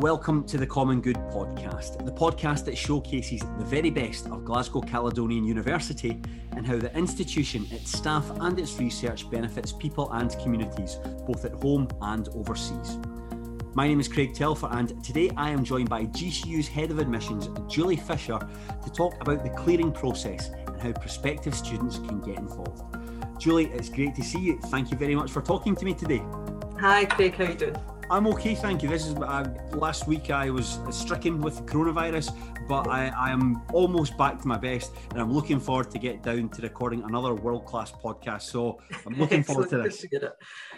welcome to the Common Good podcast, the podcast that showcases the very best of Glasgow Caledonian University and how the institution, its staff, and its research benefits people and communities, both at home and overseas. My name is Craig Telfer, and today I am joined by GCU's Head of Admissions, Julie Fisher, to talk about the clearing process and how prospective students can get involved. Julie, it's great to see you. Thank you very much for talking to me today. Hi, Craig. How are you doing? I'm okay, thank you. This is uh, last week I was stricken with coronavirus, but I, I, am almost back to my best, and I'm looking forward to get down to recording another world class podcast. So I'm looking forward to this.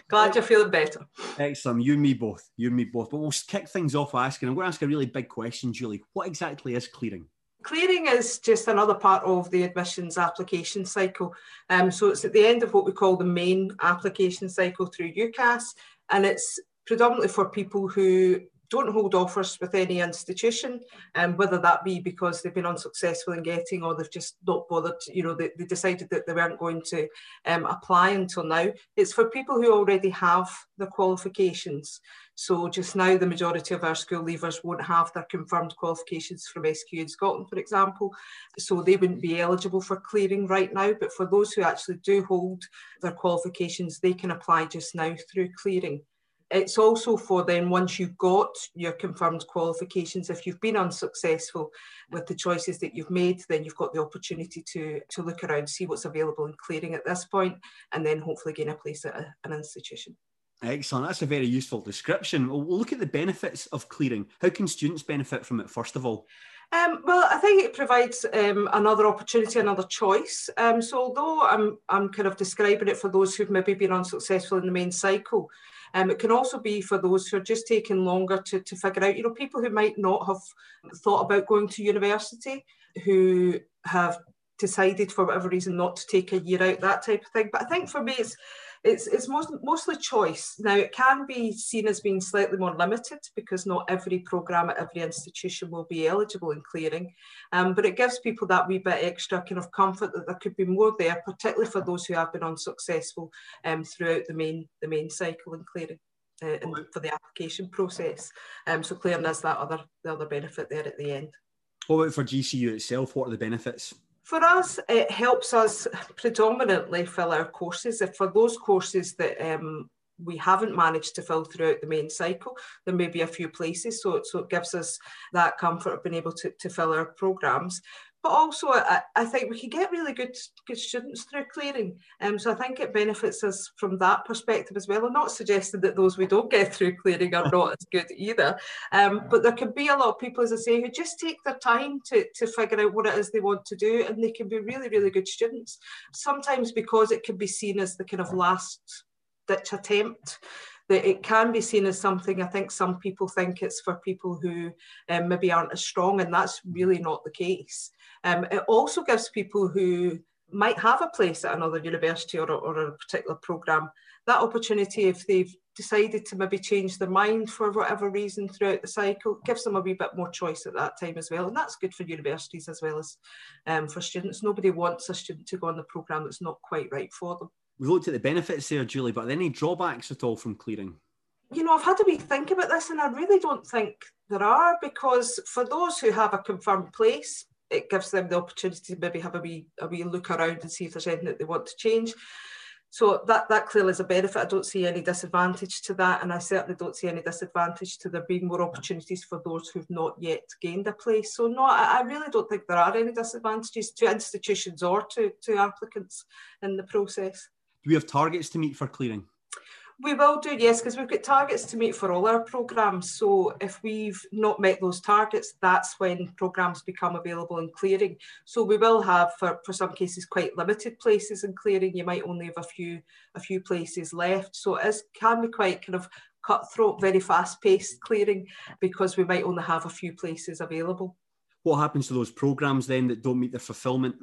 Glad you're feeling better. Excellent. You and me both. You and me both. But we'll kick things off asking. I'm going to ask a really big question, Julie. What exactly is clearing? Clearing is just another part of the admissions application cycle. Um, so it's at the end of what we call the main application cycle through UCAS, and it's predominantly for people who don't hold offers with any institution, and um, whether that be because they've been unsuccessful in getting or they've just not bothered, you know, they, they decided that they weren't going to um, apply until now. It's for people who already have the qualifications. So just now, the majority of our school leavers won't have their confirmed qualifications from SQA in Scotland, for example. So they wouldn't be eligible for clearing right now. But for those who actually do hold their qualifications, they can apply just now through clearing. It's also for then once you've got your confirmed qualifications, if you've been unsuccessful with the choices that you've made, then you've got the opportunity to, to look around, see what's available in clearing at this point, and then hopefully gain a place at a, an institution. Excellent. That's a very useful description. We'll look at the benefits of clearing. How can students benefit from it, first of all? Um, well, I think it provides um, another opportunity, another choice. Um, so, although I'm, I'm kind of describing it for those who've maybe been unsuccessful in the main cycle, um, it can also be for those who are just taking longer to, to figure out, you know, people who might not have thought about going to university, who have decided for whatever reason not to take a year out, that type of thing. But I think for me, it's it's, it's most, mostly choice. Now, it can be seen as being slightly more limited because not every programme at every institution will be eligible in clearing, um, but it gives people that wee bit extra kind of comfort that there could be more there, particularly for those who have been unsuccessful um, throughout the main, the main cycle in clearing. Uh, for the application process, um, so clearing is that other the other benefit there at the end. What about for GCU itself? What are the benefits? For us, it helps us predominantly fill our courses. If for those courses that um, we haven't managed to fill throughout the main cycle, there may be a few places. So, so it gives us that comfort of being able to, to fill our programmes but also I, I, think we can get really good good students through clearing. Um, so I think it benefits us from that perspective as well. I'm not suggesting that those we don't get through clearing are not as good either. Um, but there can be a lot of people, as I say, who just take their time to, to figure out what it is they want to do, and they can be really, really good students. Sometimes because it can be seen as the kind of last ditch attempt that it can be seen as something I think some people think it's for people who um, maybe aren't as strong, and that's really not the case. Um, it also gives people who might have a place at another university or, or a particular programme that opportunity if they've decided to maybe change their mind for whatever reason throughout the cycle gives them a wee bit more choice at that time as well. And that's good for universities as well as um, for students. Nobody wants a student to go on the programme that's not quite right for them We've looked at the benefits there, Julie, but are there any drawbacks at all from clearing? You know, I've had to be think about this, and I really don't think there are because for those who have a confirmed place, it gives them the opportunity to maybe have a wee, a wee look around and see if there's anything that they want to change. So that, that clearly is a benefit. I don't see any disadvantage to that, and I certainly don't see any disadvantage to there being more opportunities for those who've not yet gained a place. So no, I, I really don't think there are any disadvantages to institutions or to, to applicants in the process. Do we have targets to meet for clearing? We will do, yes, because we've got targets to meet for all our programmes. So if we've not met those targets, that's when programmes become available in clearing. So we will have, for, for some cases, quite limited places in clearing. You might only have a few a few places left. So it is, can be quite kind of cutthroat, very fast-paced clearing because we might only have a few places available what happens to those programs then that don't meet their fulfillment?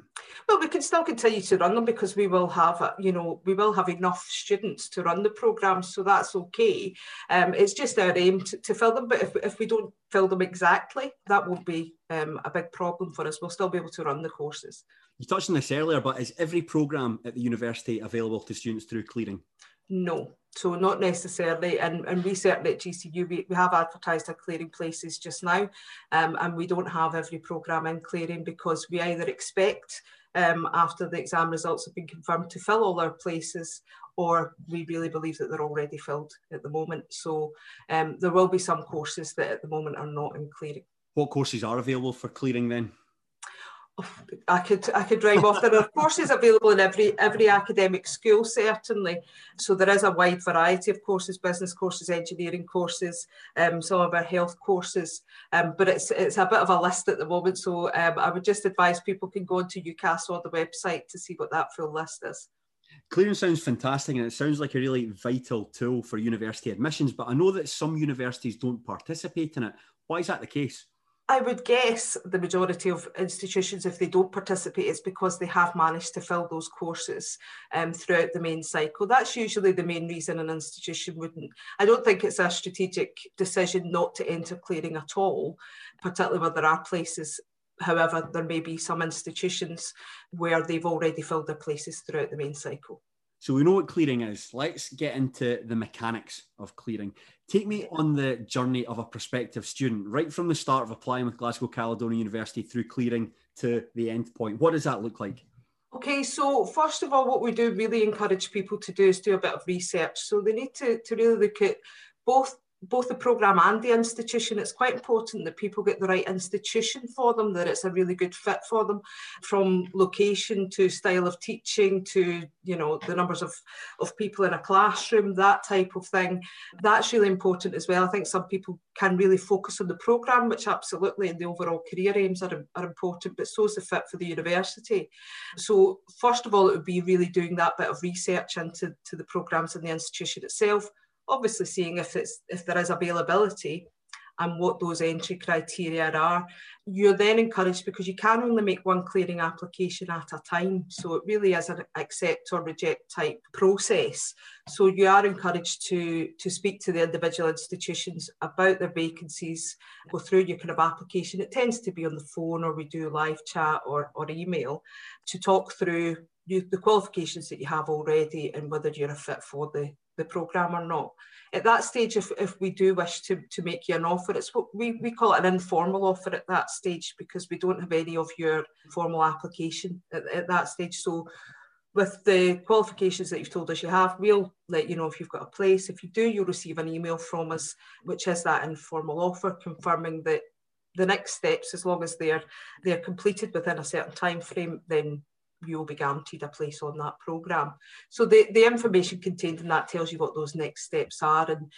Well we can still continue to run them because we will have you know we will have enough students to run the programs so that's okay. Um, it's just our aim to, to, fill them but if, if we don't fill them exactly that won't be um, a big problem for us. We'll still be able to run the courses. You touched on this earlier but is every program at the university available to students through clearing No, so not necessarily, and, and we certainly at GCU, we, we have advertised our clearing places just now, um, and we don't have every programme in clearing because we either expect um, after the exam results have been confirmed to fill all our places or we really believe that they're already filled at the moment. So um, there will be some courses that at the moment are not in clearing. What courses are available for clearing then? I could I could drive off. There are courses available in every every academic school, certainly. So there is a wide variety of courses: business courses, engineering courses, um, some of our health courses. Um, but it's it's a bit of a list at the moment. So um, I would just advise people can go onto UCAS or the website to see what that full list is. Clearing sounds fantastic and it sounds like a really vital tool for university admissions, but I know that some universities don't participate in it. Why is that the case? I would guess the majority of institutions, if they don't participate, it's because they have managed to fill those courses um, throughout the main cycle. That's usually the main reason an institution wouldn't. I don't think it's a strategic decision not to enter clearing at all, particularly where there are places. However, there may be some institutions where they've already filled their places throughout the main cycle. So we know what clearing is. Let's get into the mechanics of clearing. Take me on the journey of a prospective student, right from the start of applying with Glasgow Caledonian University through clearing to the end point. What does that look like? Okay, so first of all, what we do really encourage people to do is do a bit of research. So they need to, to really look at both both the programme and the institution, it's quite important that people get the right institution for them, that it's a really good fit for them, from location to style of teaching to, you know, the numbers of, of people in a classroom, that type of thing. That's really important as well. I think some people can really focus on the programme, which absolutely in the overall career aims are, are important, but so is the fit for the university. So first of all, it would be really doing that bit of research into to the programmes in the institution itself, obviously seeing if it's if there is availability and what those entry criteria are. You're then encouraged because you can only make one clearing application at a time. So it really is an accept or reject type process. So you are encouraged to, to speak to the individual institutions about their vacancies, go through your kind of application. It tends to be on the phone or we do live chat or, or email to talk through the qualifications that you have already and whether you're a fit for the, the programme or not. At that stage, if, if we do wish to, to make you an offer, it's what we, we call it an informal offer at that stage because we don't have any of your formal application at, at that stage. So with the qualifications that you've told us you have, we'll let you know if you've got a place. If you do, you'll receive an email from us, which is that informal offer confirming that the next steps, as long as they're they're completed within a certain time frame, then you'll be guaranteed a place on that programme. So the, the information contained in that tells you what those next steps are. And,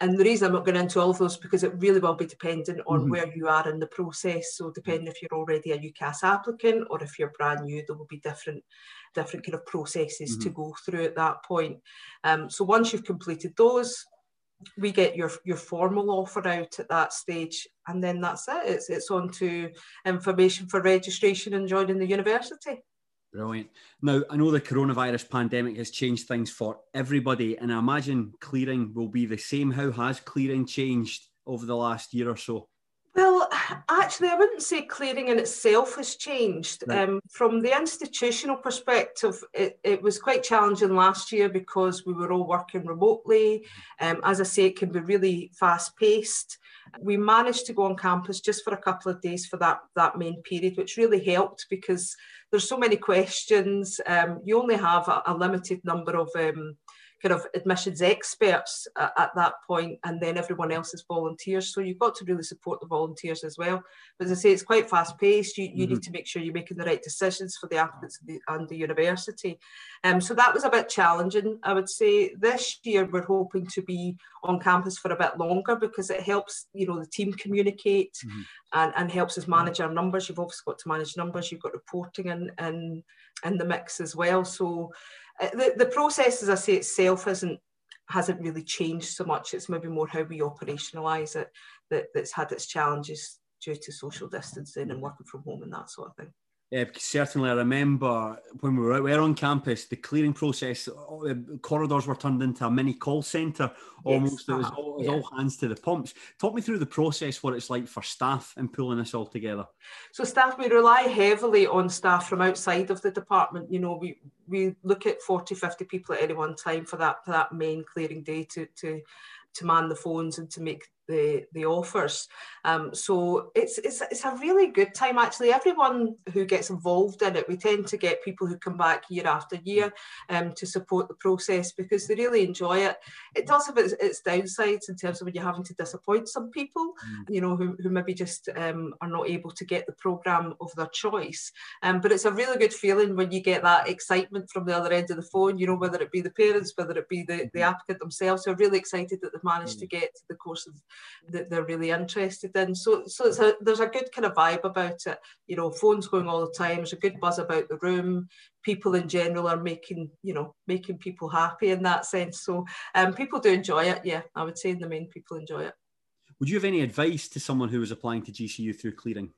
and the reason I'm not going into all of those because it really will be dependent on mm-hmm. where you are in the process. So depending if you're already a UCAS applicant or if you're brand new, there will be different different kind of processes mm-hmm. to go through at that point. Um, so once you've completed those, we get your your formal offer out at that stage and then that's it it's, it's on to information for registration and joining the university Brilliant. Now, I know the coronavirus pandemic has changed things for everybody, and I imagine clearing will be the same. How has clearing changed over the last year or so? Well, actually, I wouldn't say clearing in itself has changed. Right. Um, from the institutional perspective, it, it, was quite challenging last year because we were all working remotely. Um, as I say, it can be really fast paced. We managed to go on campus just for a couple of days for that, that main period, which really helped because there's so many questions. Um, you only have a, a limited number of um, kind of admissions experts at, at, that point, and then everyone else is volunteers. So you've got to really support the volunteers as well. But as I say, it's quite fast paced. You, you mm-hmm. need to make sure you're making the right decisions for the applicants and the, and the university. Um, so that was a bit challenging. I would say this year we're hoping to be on campus for a bit longer because it helps, you know, the team communicate mm-hmm. and, and helps us manage our numbers. You've obviously got to manage numbers. You've got reporting in, in, in the mix as well. So the, the process, as I say, itself isn't hasn't really changed so much. It's maybe more how we operationalise it that, that's had its challenges due to social distancing and working from home and that sort of thing. Yeah, certainly. I remember when we were, we were on campus, the clearing process, the corridors were turned into a mini call centre almost. Yes, it, was uh-huh, all, it was yeah. all hands to the pumps. Talk me through the process, what it's like for staff in pulling this all together. So, staff, we rely heavily on staff from outside of the department. You know, we we look at 40, 50 people at any one time for that, for that main clearing day to, to, to man the phones and to make the the offers. Um, so it's it's it's a really good time actually. Everyone who gets involved in it, we tend to get people who come back year after year um, to support the process because they really enjoy it. It does have its, its downsides in terms of when you're having to disappoint some people, mm. you know, who, who maybe just um, are not able to get the program of their choice. Um, but it's a really good feeling when you get that excitement from the other end of the phone. You know, whether it be the parents, whether it be the, the mm-hmm. applicant themselves, who are really excited that they've managed mm. to get to the course of that they're really interested in. So, so a, there's a good kind of vibe about it. You know, phones going all the time. There's a good buzz about the room. People in general are making, you know, making people happy in that sense. So, um, people do enjoy it. Yeah, I would say in the main, people enjoy it. Would you have any advice to someone who is applying to GCU through clearing?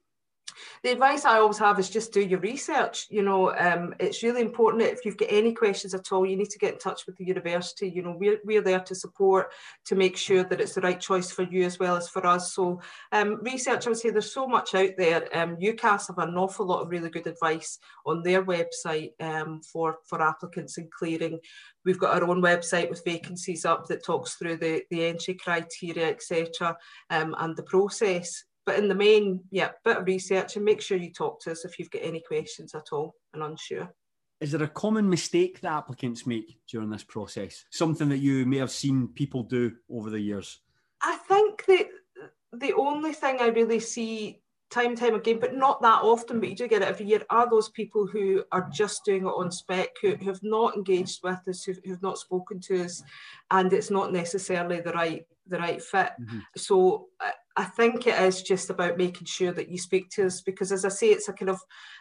The advice I always have is just do your research. You know, um, it's really important if you've got any questions at all, you need to get in touch with the university. You know, we're, we're there to support, to make sure that it's the right choice for you as well as for us. So um, research, I would say there's so much out there. Um, UCAS have an awful lot of really good advice on their website um, for, for applicants and clearing. We've got our own website with vacancies up that talks through the, the entry criteria, etc., um, and the process but in the main, yeah, bit of research and make sure you talk to us if you've got any questions at all and unsure. Is there a common mistake that applicants make during this process? Something that you may have seen people do over the years? I think that the only thing I really see time and time again, but not that often, but you do get it every year, are those people who are just doing it on spec, who have not engaged with us, who've, who've not spoken to us, and it's not necessarily the right the right fit. Mm-hmm. So I think it is just about making sure that you speak to us because, as I say, it's a kind of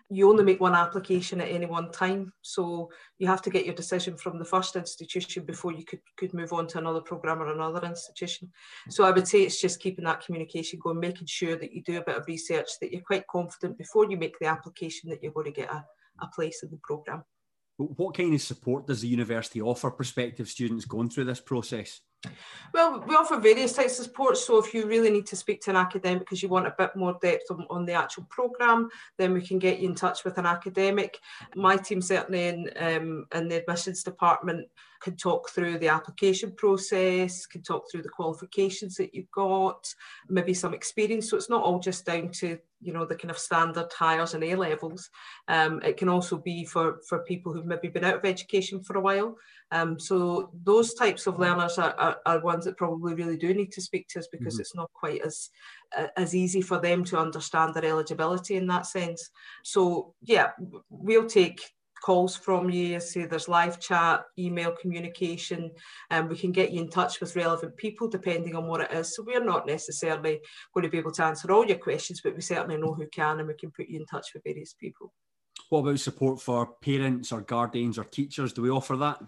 you only make one application at any one time. So you have to get your decision from the first institution before you could, could move on to another program or another institution. So I would say it's just keeping that communication going, making sure that you do a bit of research, that you're quite confident before you make the application that you're going to get a, a place in the program. What kind of support does the university offer prospective students going through this process? Well, we offer various types of support. So if you really need to speak to an academic because you want a bit more depth on, on, the actual programme, then we can get you in touch with an academic. My team certainly in, um, in the admissions department can talk through the application process, can talk through the qualifications that you've got, maybe some experience. So it's not all just down to you know the kind of standard Highers and A levels. Um, it can also be for for people who've maybe been out of education for a while. Um, so those types of learners are, are, are, ones that probably really do need to speak to us because mm-hmm. it's not quite as uh, as easy for them to understand their eligibility in that sense. So yeah, we'll take calls from you. Say there's live chat, email communication, and we can get you in touch with relevant people depending on what it is. So we're not necessarily going to be able to answer all your questions, but we certainly know who can, and we can put you in touch with various people. What about support for parents or guardians or teachers? Do we offer that?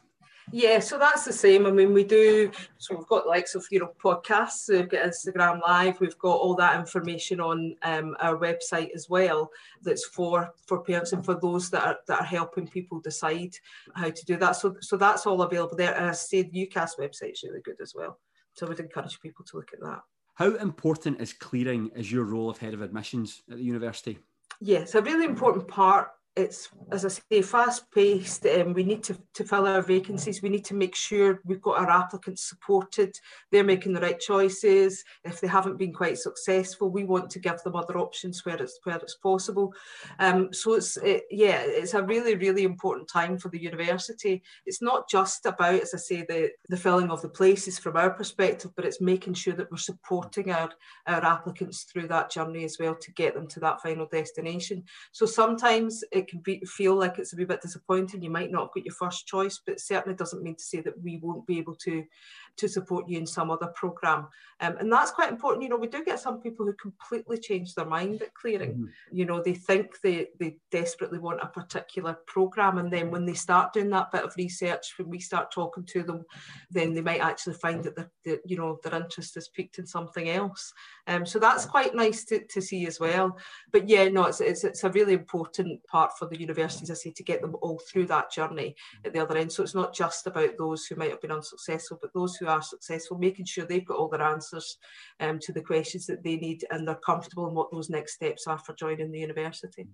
Yeah, so that's the same. I mean, we do. So we've got likes of you know podcasts. We've got Instagram Live. We've got all that information on um, our website as well. That's for for parents and for those that are that are helping people decide how to do that. So so that's all available there. And I say the UCAS website is really good as well. So we'd encourage people to look at that. How important is clearing as your role of head of admissions at the university? Yes, a really important part it's as I say, fast paced. Um, we need to, to fill our vacancies. We need to make sure we've got our applicants supported. They're making the right choices. If they haven't been quite successful, we want to give them other options where it's where it's possible. Um, so it's it, yeah, it's a really really important time for the university. It's not just about, as I say, the the filling of the places from our perspective, but it's making sure that we're supporting our our applicants through that journey as well to get them to that final destination. So sometimes it it can be, feel like it's a wee bit disappointing. You might not have got your first choice, but certainly doesn't mean to say that we won't be able to to support you in some other program. Um, and that's quite important. You know, we do get some people who completely change their mind at clearing. Mm-hmm. You know, they think they, they desperately want a particular program. And then when they start doing that bit of research, when we start talking to them, then they might actually find that, the, you know, their interest is piqued in something else. Um, so that's quite nice to, to see as well. But yeah, no, it's, it's, it's a really important part for the universities, I say, to get them all through that journey at the other end. So it's not just about those who might have been unsuccessful, but those who are successful, making sure they've got all their answers um, to the questions that they need and they're comfortable in what those next steps are for joining the university.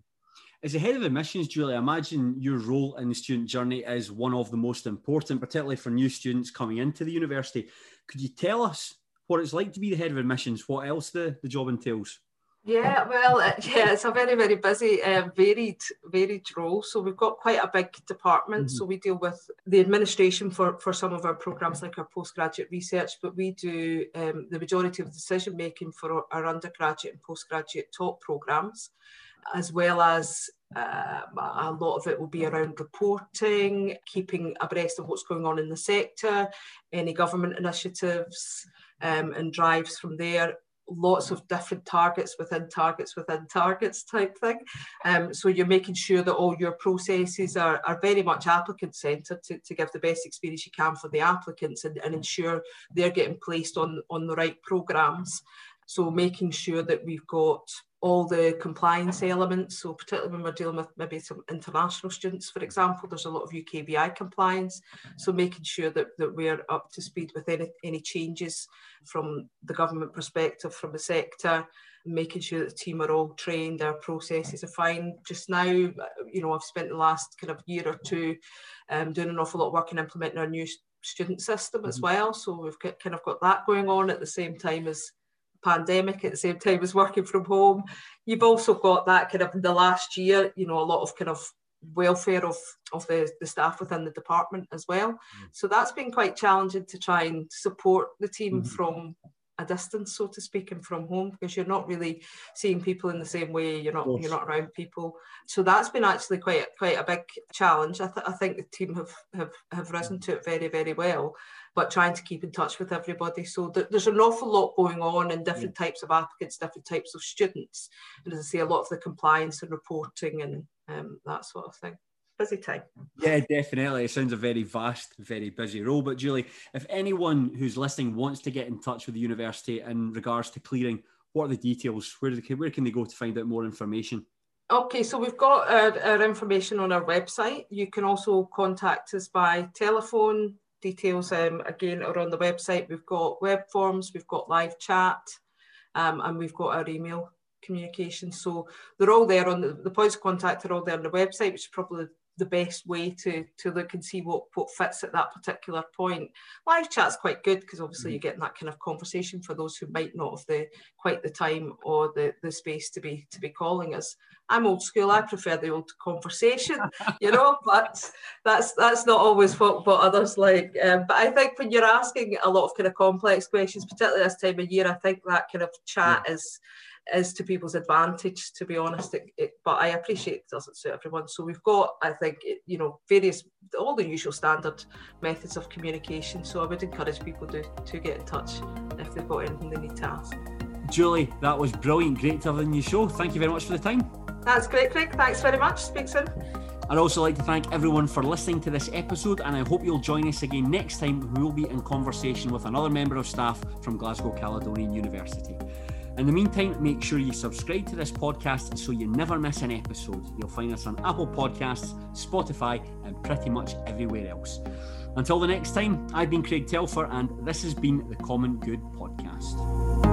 As a head of admissions, Julie, I imagine your role in the student journey is one of the most important, particularly for new students coming into the university. Could you tell us what it's like to be the head of admissions? What else the, the job entails? Yeah, well, yeah, it's a very, very busy, uh, varied, varied role. So we've got quite a big department. Mm-hmm. So we deal with the administration for for some of our programs, like our postgraduate research, but we do um, the majority of decision making for our, undergraduate and postgraduate taught programs as well as uh, a lot of it will be around reporting, keeping abreast of what's going on in the sector, any government initiatives um, and drives from there. Lots of different targets within targets within targets type thing. Um, so you're making sure that all your processes are, are very much applicant centred to, to give the best experience you can for the applicants and, and ensure they're getting placed on, on the right programmes. So making sure that we've got all the compliance elements. So particularly when we're dealing with maybe some international students, for example, there's a lot of UKVI compliance. So making sure that, that we're up to speed with any, any changes from the government perspective, from the sector, making sure that the team are all trained, our processes are fine. Just now, you know, I've spent the last kind of year or two um, doing an awful lot of work in implementing our new student system as mm-hmm. well. So we've kind of got that going on at the same time as pandemic at the same time as working from home. You've also got that kind of in the last year, you know, a lot of kind of welfare of, of the, the staff within the department as well. Mm. So that's been quite challenging to try and support the team mm. from a distance, so to speak, and from home because you're not really seeing people in the same way. You're not you're not around people. So that's been actually quite quite a big challenge. I, th- I think the team have, have have risen to it very very well but trying to keep in touch with everybody. So th- there's an awful lot going on in different yeah. types of applicants, different types of students. And as I say, a lot of the compliance and reporting and um, that sort of thing. Busy time. Yeah, definitely. It sounds a very vast, very busy role. But Julie, if anyone who's listening wants to get in touch with the university in regards to clearing, what are the details? Where, they, where can they go to find out more information? Okay, so we've got our, our, information on our website. You can also contact us by telephone, details um, again are on the website. We've got web forms, we've got live chat, um, and we've got our email communication. So they're all there on the, the points of contact are all there on the website, which is probably the best way to to look and see what what fits at that particular point. Live chat's quite good because obviously mm-hmm. you're getting that kind of conversation for those who might not have the quite the time or the the space to be to be calling us. I'm old school. I prefer the old conversation, you know, but that's that's not always what, what others like. Um, but I think when you're asking a lot of kind of complex questions, particularly this time of year, I think that kind of chat is is to people's advantage, to be honest. It, it, but I appreciate it doesn't suit everyone. So we've got, I think, you know, various, all the usual standard methods of communication. So I would encourage people to, to get in touch if they've got anything they need to ask. Julie, that was brilliant. Great to have you on your show. Thank you very much for the time. That's great, Craig. Thanks very much. Speak soon. I'd also like to thank everyone for listening to this episode, and I hope you'll join us again next time. We will be in conversation with another member of staff from Glasgow Caledonian University. In the meantime, make sure you subscribe to this podcast so you never miss an episode. You'll find us on Apple Podcasts, Spotify, and pretty much everywhere else. Until the next time, I've been Craig Telfer, and this has been the Common Good Podcast.